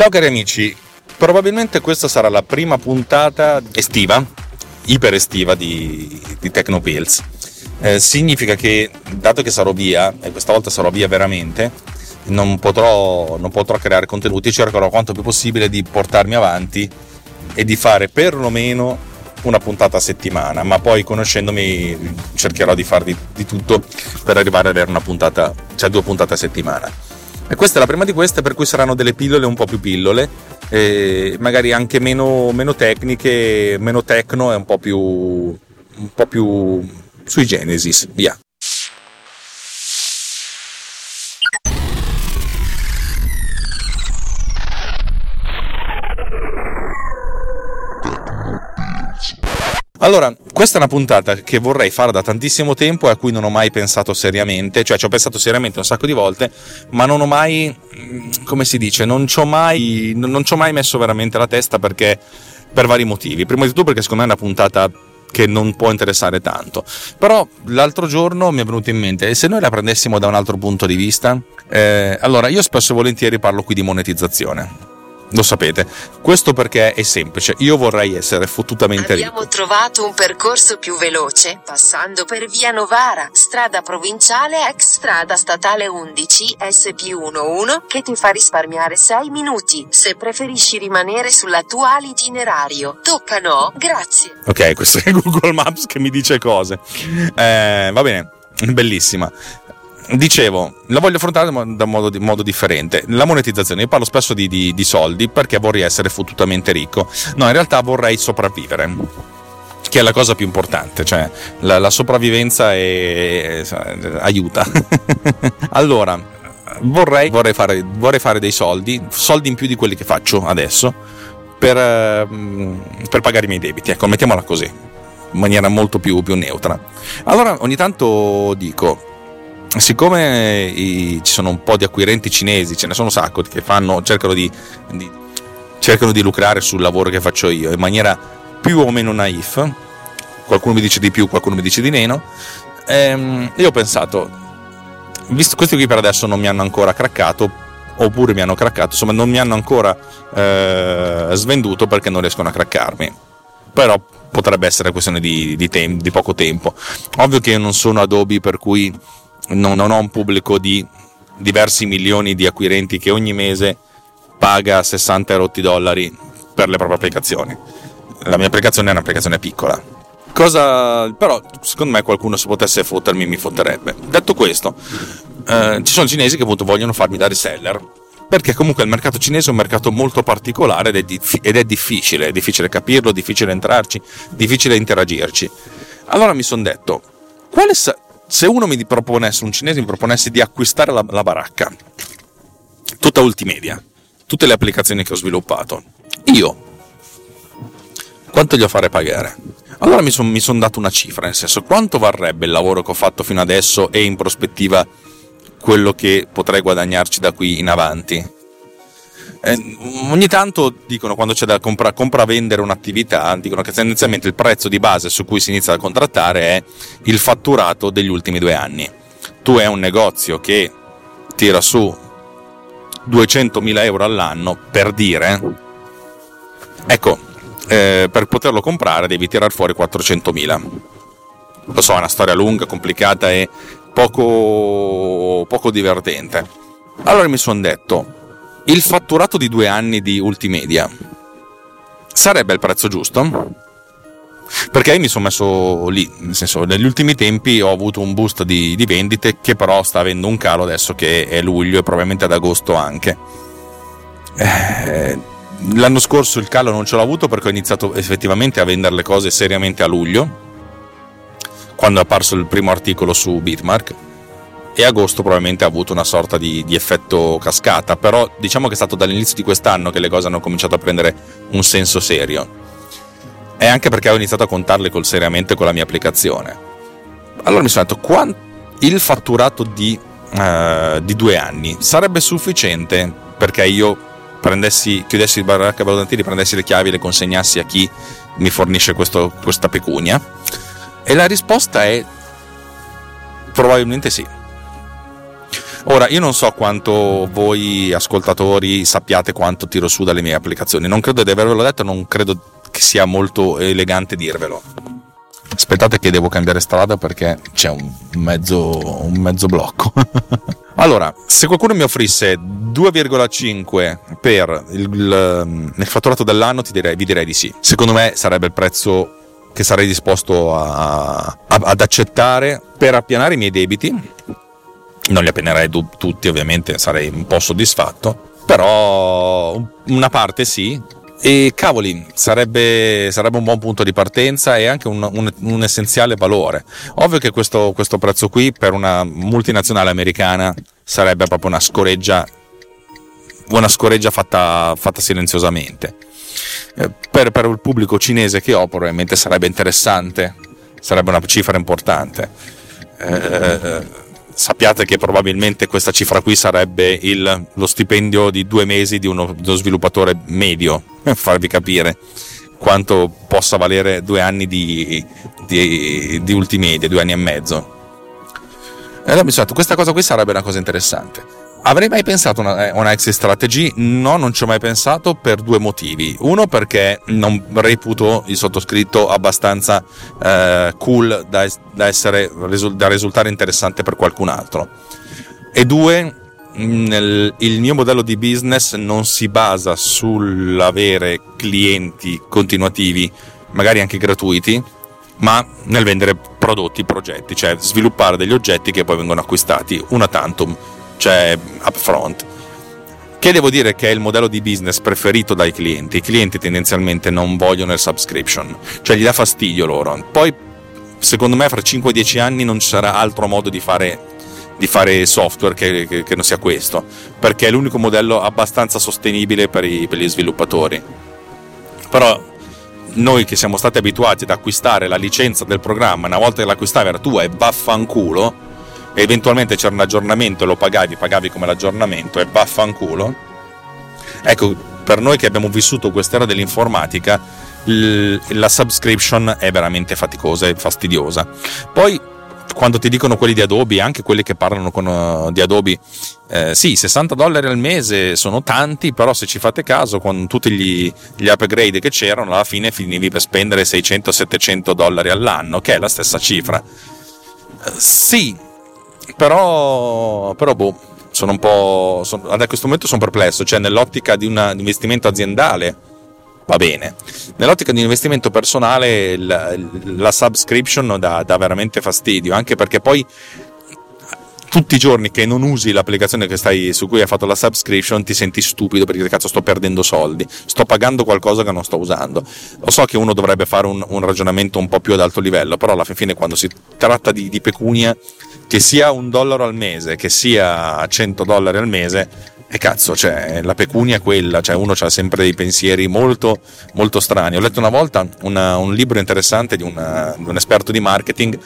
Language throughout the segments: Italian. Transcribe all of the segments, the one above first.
Ciao cari amici, probabilmente questa sarà la prima puntata estiva, iper estiva di, di Tecnopills. Eh, significa che, dato che sarò via, e questa volta sarò via veramente, non potrò, non potrò creare contenuti, cercherò quanto più possibile di portarmi avanti e di fare perlomeno una puntata a settimana, ma poi conoscendomi cercherò di fare di, di, tutto per arrivare ad avere una puntata, cioè due puntate a settimana. E questa è la prima di queste, per cui saranno delle pillole un po' più pillole, magari anche meno, meno, tecniche, meno tecno e un po' più, un po' più sui Genesis. Via. Allora, questa è una puntata che vorrei fare da tantissimo tempo e a cui non ho mai pensato seriamente, cioè ci ho pensato seriamente un sacco di volte, ma non ho mai, mm, come si dice, non ci ho mai, non ci ho mai messo veramente la testa perché, per vari motivi. Prima di tutto perché secondo me è una puntata che non può interessare tanto. Però l'altro giorno mi è venuto in mente, e se noi la prendessimo da un altro punto di vista? Eh, allora, io spesso e volentieri parlo qui di monetizzazione lo sapete. Questo perché è semplice. Io vorrei essere fottutamente ricco. Abbiamo trovato un percorso più veloce, passando per via Novara, strada provinciale ex strada statale 11 SP11, che ti fa risparmiare 6 minuti. Se preferisci rimanere sull'attuale itinerario, tocca no, grazie. Ok, questo è Google Maps che mi dice cose. Eh, va bene, bellissima dicevo, la voglio affrontare da modo, modo differente. La monetizzazione, io parlo spesso di, di, di, soldi perché vorrei essere fottutamente ricco. No, in realtà vorrei sopravvivere. Che è la cosa più importante, cioè la, la sopravvivenza è, aiuta. allora, vorrei, vorrei, fare, vorrei fare dei soldi, soldi in più di quelli che faccio adesso, per, ehm, per pagare i miei debiti. Ecco, mettiamola così, in maniera molto più, più neutra. Allora, ogni tanto dico, siccome i, ci sono un po' di acquirenti cinesi, ce ne sono un sacco che fanno, cercano di, di, cercano di lucrare sul lavoro che faccio io in maniera più o meno naif, qualcuno mi dice di più, qualcuno mi dice di meno, ehm, io ho pensato, visto questi qui per adesso non mi hanno ancora craccato, oppure mi hanno craccato, insomma non mi hanno ancora eh, svenduto perché non riescono a craccarmi. Però potrebbe essere questione di, di, tem- di poco tempo. Ovvio che io non sono Adobe per cui non, non ho un pubblico di diversi milioni di acquirenti che ogni mese paga 60 rotti dollari per le proprie applicazioni. La mia applicazione è un'applicazione piccola. Cosa, però, secondo me, qualcuno se potesse fottermi, mi fotterebbe. Detto questo, eh, ci sono cinesi che appunto vogliono farmi da reseller. Perché comunque il mercato cinese è un mercato molto particolare ed è, dif- ed è difficile, è difficile capirlo, difficile entrarci, difficile interagirci. Allora mi sono detto, quale, sa- se uno mi proponesse, un cinese mi proponesse di acquistare la, la baracca, tutta Ultimedia, tutte le applicazioni che ho sviluppato, io quanto gli ho fare pagare? Allora mi sono son dato una cifra, nel senso quanto varrebbe il lavoro che ho fatto fino adesso e in prospettiva quello che potrei guadagnarci da qui in avanti. Eh, ogni tanto dicono quando c'è da compra, vendere un'attività, dicono che tendenzialmente il prezzo di base su cui si inizia a contrattare è il fatturato degli ultimi due anni. Tu hai un negozio che tira su 200.000 euro all'anno per dire, ecco, eh, per poterlo comprare devi tirare fuori 400.000. Lo so, è una storia lunga, complicata e poco, poco divertente. Allora mi sono detto, il fatturato di due anni di Ultimedia sarebbe il prezzo giusto? Perché mi sono messo lì, nel senso, negli ultimi tempi ho avuto un boost di, di vendite che però sta avendo un calo adesso che è luglio e probabilmente ad agosto anche. Eh, l'anno scorso il calo non ce l'ho avuto perché ho iniziato effettivamente a vendere le cose seriamente a luglio, quando è apparso il primo articolo su Bitmark e agosto probabilmente ha avuto una sorta di, di, effetto cascata, però diciamo che è stato dall'inizio di quest'anno che le cose hanno cominciato a prendere un senso serio. E anche perché ho iniziato a contarle col seriamente con la mia applicazione. Allora mi sono detto, quant- il fatturato di, uh, di, due anni sarebbe sufficiente perché io prendessi, chiudessi il baracca Baudantini, prendessi le chiavi e le consegnassi a chi mi fornisce questo, questa pecunia? E la risposta è probabilmente sì Ora, io non so quanto voi ascoltatori sappiate quanto tiro su dalle mie applicazioni, non credo di avervelo detto, non credo che sia molto elegante dirvelo. Aspettate che devo cambiare strada perché c'è un mezzo, un mezzo blocco. allora, se qualcuno mi offrisse 2,5 per il, il, il fatturato dell'anno, direi, vi direi di sì. Secondo me sarebbe il prezzo che sarei disposto a, a, ad accettare per appianare i miei debiti. Non li appianerei tutti, ovviamente, sarei un po' soddisfatto, però una parte sì, e cavoli, sarebbe, sarebbe, un buon punto di partenza e anche un, un, un essenziale valore. Ovvio che questo, questo, prezzo qui per una multinazionale americana sarebbe proprio una scoreggia, una scoreggia fatta, fatta silenziosamente. Eh, per, per, il pubblico cinese che ho probabilmente sarebbe interessante, sarebbe una cifra importante. Eh, sappiate che probabilmente questa cifra qui sarebbe il, lo stipendio di due mesi di uno, di uno sviluppatore medio, per farvi capire quanto possa valere due anni di, di, di Ultimedia, due anni e mezzo. E allora mi sono detto, questa cosa qui sarebbe una cosa interessante. Avrei mai pensato a una, eh, una, exit strategy? No, non ci ho mai pensato per due motivi. Uno perché non reputo il sottoscritto abbastanza eh, cool da, da, essere, da risultare interessante per qualcun altro. E due, nel, il mio modello di business non si basa sull'avere clienti continuativi, magari anche gratuiti, ma nel vendere prodotti, progetti, cioè sviluppare degli oggetti che poi vengono acquistati una tantum cioè upfront. Che devo dire che è il modello di business preferito dai clienti. I clienti tendenzialmente non vogliono il subscription, cioè gli dà fastidio loro. Poi, secondo me, fra 5-10 anni non ci sarà altro modo di fare, di fare software che, che, che, non sia questo, perché è l'unico modello abbastanza sostenibile per, i, per gli sviluppatori. Però noi che siamo stati abituati ad acquistare la licenza del programma, una volta che l'acquistavi era tua e vaffanculo, eventualmente c'era un aggiornamento e lo pagavi, pagavi come l'aggiornamento e vaffanculo. Ecco, per noi che abbiamo vissuto quest'era dell'informatica, la subscription è veramente faticosa e fastidiosa. Poi quando ti dicono quelli di Adobe, anche quelli che parlano con, uh, di Adobe, eh, sì, 60 dollari al mese sono tanti, però se ci fate caso, con tutti gli, gli upgrade che c'erano, alla fine finivi per spendere 600-700 dollari all'anno, che è la stessa cifra. Uh, sì, però, però boh, sono un po'. Sono, a questo momento sono perplesso, cioè nell'ottica di un investimento aziendale va bene. Nell'ottica di un investimento personale la, la subscription dà, dà, veramente fastidio, anche perché poi tutti i giorni che non usi l'applicazione stai, su cui hai fatto la subscription ti senti stupido perché cazzo sto perdendo soldi, sto pagando qualcosa che non sto usando. Lo so che uno dovrebbe fare un, un ragionamento un po' più ad alto livello, però alla fine quando si tratta di, di pecunia, che sia un dollaro al mese, che sia 100 dollari al mese, e cazzo, cioè, la pecunia è quella, cioè uno ha sempre dei pensieri molto, molto strani. Ho letto una volta una, un libro interessante di, una, di un esperto di marketing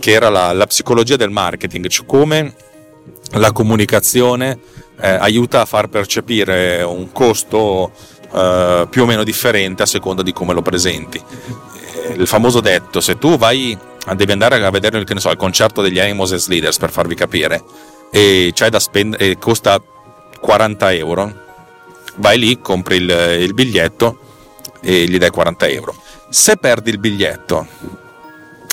che era la, la psicologia del marketing, cioè come la comunicazione eh, aiuta a far percepire un costo eh, più o meno differente a seconda di come lo presenti. Eh, il famoso detto, se tu vai, devi andare a vedere so, il concerto degli Amos Leaders per farvi capire, e, spendere, e costa 40 euro, vai lì, compri il, il biglietto e gli dai 40 euro. Se perdi il biglietto,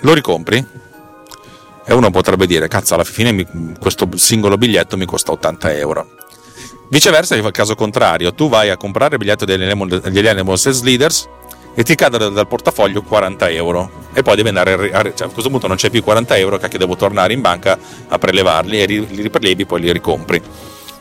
lo ricompri? E uno potrebbe dire, cazzo, alla fine mi, questo singolo biglietto mi costa 80 euro. Viceversa, il caso contrario, tu vai a comprare il biglietto degli Animals as Leaders e ti cade dal portafoglio 40 euro. E poi devi andare a, cioè, a questo punto non c'è più 40 euro cacchio devo tornare in banca a prelevarli e li, li riprelevi poi li ricompri.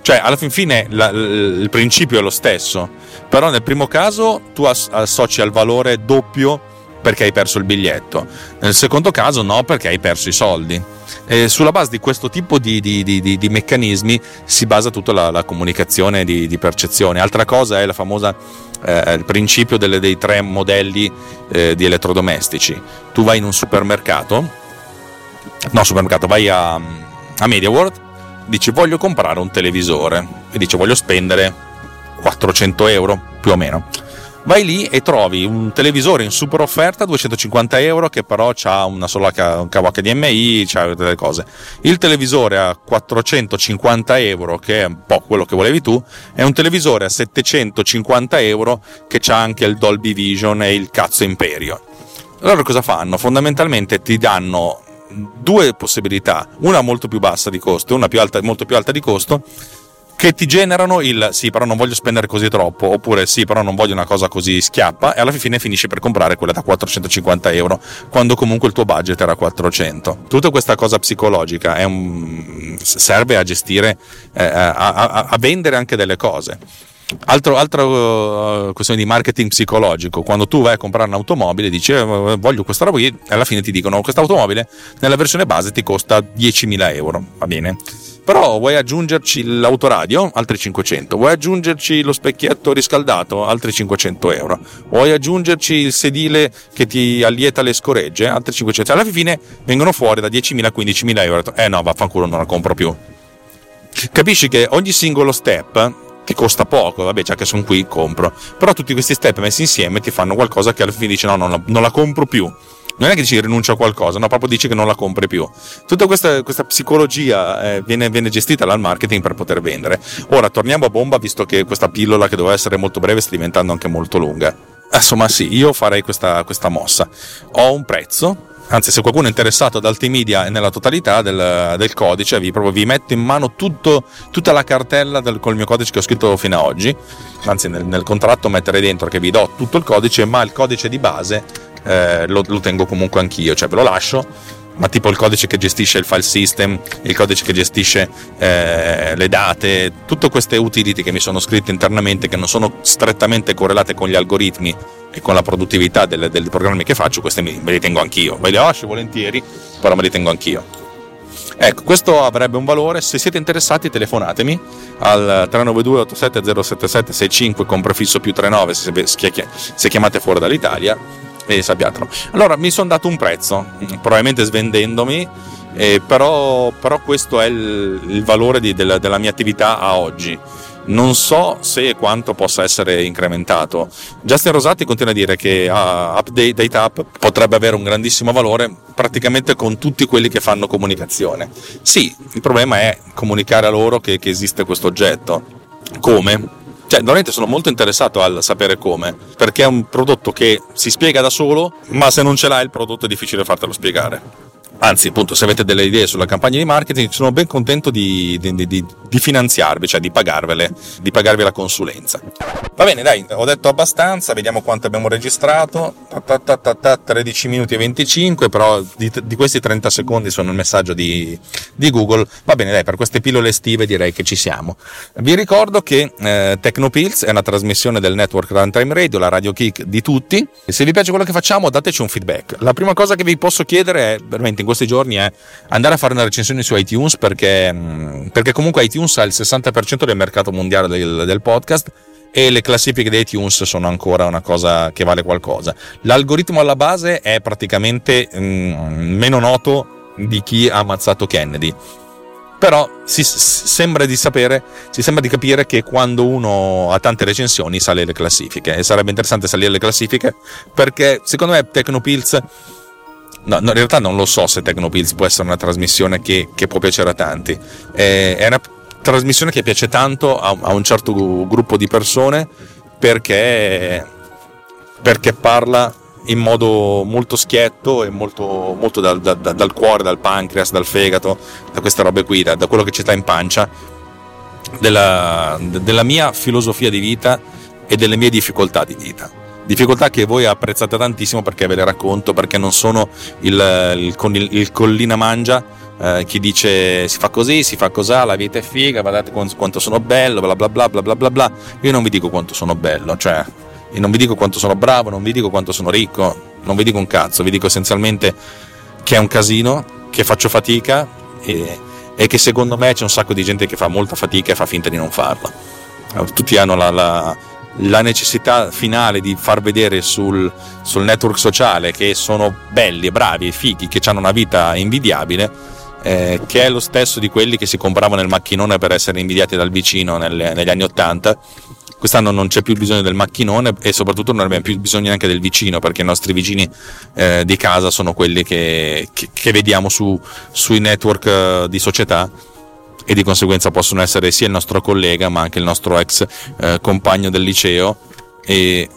Cioè alla fin fine la, il principio è lo stesso. Però nel primo caso tu associ al valore doppio perché hai perso il biglietto. Nel secondo caso no, perché hai perso i soldi. E sulla base di questo tipo di, di, di, di meccanismi si basa tutta la, la comunicazione di, percezione. Altra cosa è famosa, eh, il principio delle, dei tre modelli eh, di elettrodomestici. Tu vai in un supermercato, no supermercato, vai a, a MediaWorld, dici voglio comprare un televisore e dici voglio spendere 400 euro più o meno vai lì e trovi un televisore in super offerta 250 euro che però ha una sola un cavo HDMI, c'ha delle cose. Il televisore a 450 euro, che è un po' quello che volevi tu, è un televisore a 750 euro che ha anche il Dolby Vision e il cazzo Imperio. Allora cosa fanno? Fondamentalmente ti danno due possibilità, una molto più bassa di costo, una più alta, molto più alta di costo, che ti generano il sì, però non voglio spendere così troppo, oppure sì, però non voglio una cosa così schiappa, e alla fine finisci per comprare quella da 450 euro, quando comunque il tuo budget era 400. Tutta questa cosa psicologica un, serve a gestire, eh, a, a, a vendere anche delle cose. Altro, altra uh, questione di marketing psicologico, quando tu vai a comprare un'automobile dici eh, voglio questa roba qui alla fine ti dicono questa automobile nella versione base ti costa 10.000 euro, va bene? Però vuoi aggiungerci l'autoradio? Altri 500. Vuoi aggiungerci lo specchietto riscaldato? Altri 500 euro. Vuoi aggiungerci il sedile che ti allieta le scoregge? Altri 500. Alla fine vengono fuori da 10.000 a 15.000 euro. Eh no, vaffanculo, non la compro più. Capisci che ogni singolo step che costa poco, vabbè, già che sono qui, compro. Però tutti questi step messi insieme ti fanno qualcosa che alla fine dici no, non la, non la compro più. Non è che dici rinuncia a qualcosa, no, proprio dici che non la compri più. Tutta questa, questa psicologia eh, viene, viene, gestita dal marketing per poter vendere. Ora torniamo a bomba, visto che questa pillola che doveva essere molto breve sta diventando anche molto lunga. Insomma, sì, io farei questa, questa mossa. Ho un prezzo, anzi se qualcuno è interessato ad Altimedia nella totalità del, del codice vi, proprio, vi, metto in mano tutto, tutta la cartella del, col mio codice che ho scritto fino ad oggi anzi nel, nel, contratto metterei dentro che vi do tutto il codice ma il codice di base eh, lo, lo tengo comunque anch'io cioè ve lo lascio ma tipo il codice che gestisce il file system, il codice che gestisce eh, le date, tutte queste utility che mi sono scritte internamente che non sono strettamente correlate con gli algoritmi e con la produttività dei programmi che faccio, queste me, li tengo anch'io. Ve le lascio volentieri, però me li tengo anch'io. Ecco, questo avrebbe un valore, se siete interessati telefonatemi al 392 87 077 con prefisso più 39 se, se chiamate fuori dall'Italia e sappiatelo. Allora mi sono dato un prezzo, probabilmente svendendomi, eh, però, però, questo è il, il valore di, della, della mia attività a oggi non so se e quanto possa essere incrementato. Justin Rosati continua a dire che uh, Update Date Up potrebbe avere un grandissimo valore praticamente con tutti quelli che fanno comunicazione. Sì, il problema è comunicare a loro che, che esiste questo oggetto. Come? Cioè, veramente sono molto interessato al sapere come, perché è un prodotto che si spiega da solo, ma se non ce l'hai il prodotto è difficile fartelo spiegare anzi appunto se avete delle idee sulla campagna di marketing sono ben contento di, di, di, di finanziarvi, cioè di pagarvele, di pagarvi la consulenza. Va bene dai, ho detto abbastanza, vediamo quanto abbiamo registrato, 13 minuti e 25, però di, questi 30 secondi sono il messaggio di, Google. Va bene dai, per queste pillole estive direi che ci siamo. Vi ricordo che eh, Tecnopills è una trasmissione del network Runtime Radio, la radio kick di tutti. E se vi piace quello che facciamo dateci un feedback. La prima cosa che vi posso chiedere è veramente in questi giorni è andare a fare una recensione su iTunes perché, mm, perché comunque iTunes ha il 60% del mercato mondiale del, del podcast e le classifiche di iTunes sono ancora una cosa che vale qualcosa. L'algoritmo alla base è praticamente mm, meno noto di chi ha ammazzato Kennedy. Però si sembra di sapere, si sembra di capire che quando uno ha tante recensioni sale le classifiche e sarebbe interessante salire le classifiche perché secondo me Tecnopills No, no, in realtà non lo so se Tecnopills può essere una trasmissione che, che può piacere a tanti. Eh, è una trasmissione che piace tanto a, a un certo gruppo di persone perché, perché, parla in modo molto schietto e molto, molto dal, da, dal, cuore, dal pancreas, dal fegato, da queste robe qui, da, da quello che ci sta in pancia, della, della mia filosofia di vita e delle mie difficoltà di vita difficoltà che voi apprezzate tantissimo perché ve le racconto, perché non sono il, il, il, il collina mangia eh, chi dice si fa così, si fa così, la vita è figa, guardate quanto sono bello, bla bla bla bla bla bla bla. Io non vi dico quanto sono bello, cioè io non vi dico quanto sono bravo, non vi dico quanto sono ricco, non vi dico un cazzo, vi dico essenzialmente che è un casino, che faccio fatica e, e che secondo me c'è un sacco di gente che fa molta fatica e fa finta di non farla. Tutti hanno la, la la necessità finale di far vedere sul, sul network sociale che sono belli, bravi e fighi, che hanno una vita invidiabile, eh, che è lo stesso di quelli che si compravano il macchinone per essere invidiati dal vicino nelle, negli anni Ottanta, quest'anno non c'è più bisogno del macchinone e soprattutto non abbiamo più bisogno neanche del vicino perché i nostri vicini eh, di casa sono quelli che, che, che vediamo su, sui network eh, di società e di conseguenza possono essere sia il nostro collega ma anche il nostro ex eh, compagno del liceo e,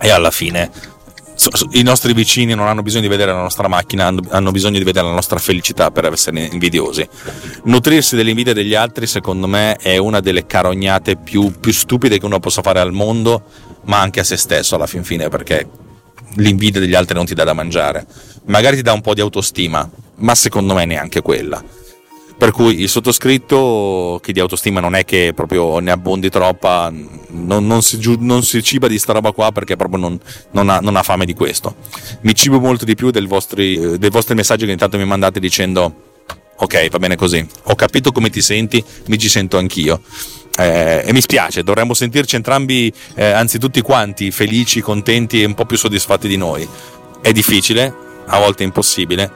e alla fine i nostri vicini non hanno bisogno di vedere la nostra macchina, hanno bisogno di vedere la nostra felicità per essere invidiosi. Nutrirsi dell'invidia degli altri, secondo me, è una delle carognate più, più stupide che uno possa fare al mondo, ma anche a se stesso alla fin fine, perché l'invidia degli altri non ti dà da mangiare. Magari ti dà un po' di autostima, ma secondo me neanche quella. Per cui il sottoscritto, che di autostima non è che proprio ne abbondi troppa, non, non, si, non si, ciba di sta roba qua perché proprio non, ha, non ha, fame di questo. Mi cibo molto di più vostri, dei vostri messaggi che intanto mi mandate dicendo ok, va bene così, ho capito come ti senti, mi ci sento anch'io. Eh, e mi spiace, dovremmo sentirci entrambi, eh, anzi tutti quanti, felici, contenti e un po' più soddisfatti di noi. È difficile, a volte impossibile,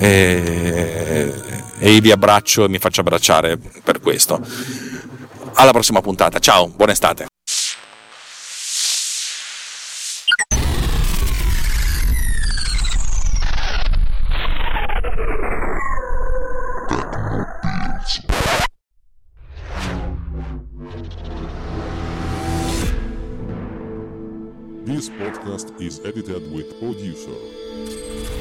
e, e vi abbraccio e mi faccio abbracciare per questo. Alla prossima puntata, ciao, buona estate. This podcast is edited with producer.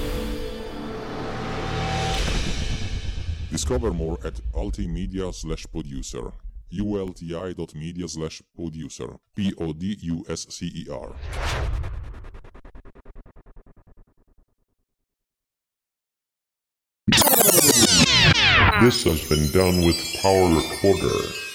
Discover more at ultimedia slash producer. ulti.media slash producer. P-O-D-U-S-C-E-R. This has been done with Power Recorder.